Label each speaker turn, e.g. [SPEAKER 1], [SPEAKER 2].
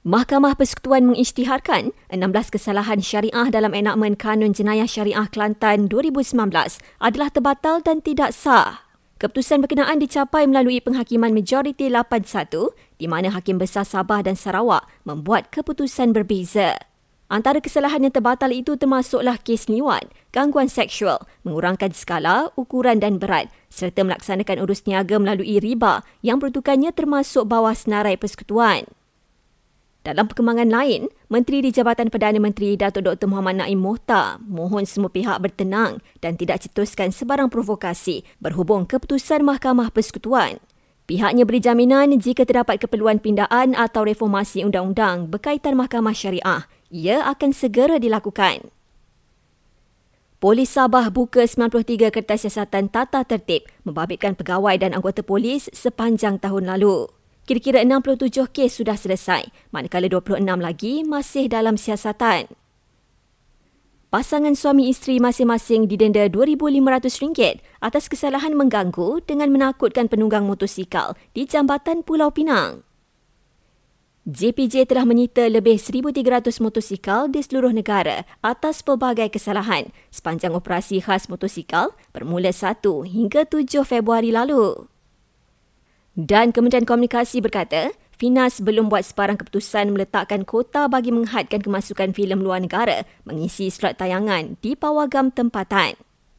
[SPEAKER 1] Mahkamah Persekutuan mengisytiharkan 16 kesalahan syariah dalam enakmen Kanun Jenayah Syariah Kelantan 2019 adalah terbatal dan tidak sah. Keputusan berkenaan dicapai melalui penghakiman majoriti 8-1 di mana Hakim Besar Sabah dan Sarawak membuat keputusan berbeza. Antara kesalahan yang terbatal itu termasuklah kes niwat, gangguan seksual, mengurangkan skala, ukuran dan berat serta melaksanakan urus niaga melalui riba yang peruntukannya termasuk bawah senarai persekutuan. Dalam perkembangan lain, Menteri di Jabatan Perdana Menteri Datuk Dr. Muhammad Naim Mohtar mohon semua pihak bertenang dan tidak cetuskan sebarang provokasi berhubung keputusan Mahkamah Persekutuan. Pihaknya beri jaminan jika terdapat keperluan pindaan atau reformasi undang-undang berkaitan Mahkamah Syariah, ia akan segera dilakukan. Polis Sabah buka 93 kertas siasatan tata tertib membabitkan pegawai dan anggota polis sepanjang tahun lalu. Kira-kira 67 kes sudah selesai, manakala 26 lagi masih dalam siasatan. Pasangan suami isteri masing-masing didenda RM2,500 atas kesalahan mengganggu dengan menakutkan penunggang motosikal di Jambatan Pulau Pinang. JPJ telah menyita lebih 1,300 motosikal di seluruh negara atas pelbagai kesalahan sepanjang operasi khas motosikal bermula 1 hingga 7 Februari lalu. Dan Kementerian Komunikasi berkata, Finas belum buat sebarang keputusan meletakkan kota bagi menghadkan kemasukan filem luar negara mengisi slot tayangan di pawagam tempatan.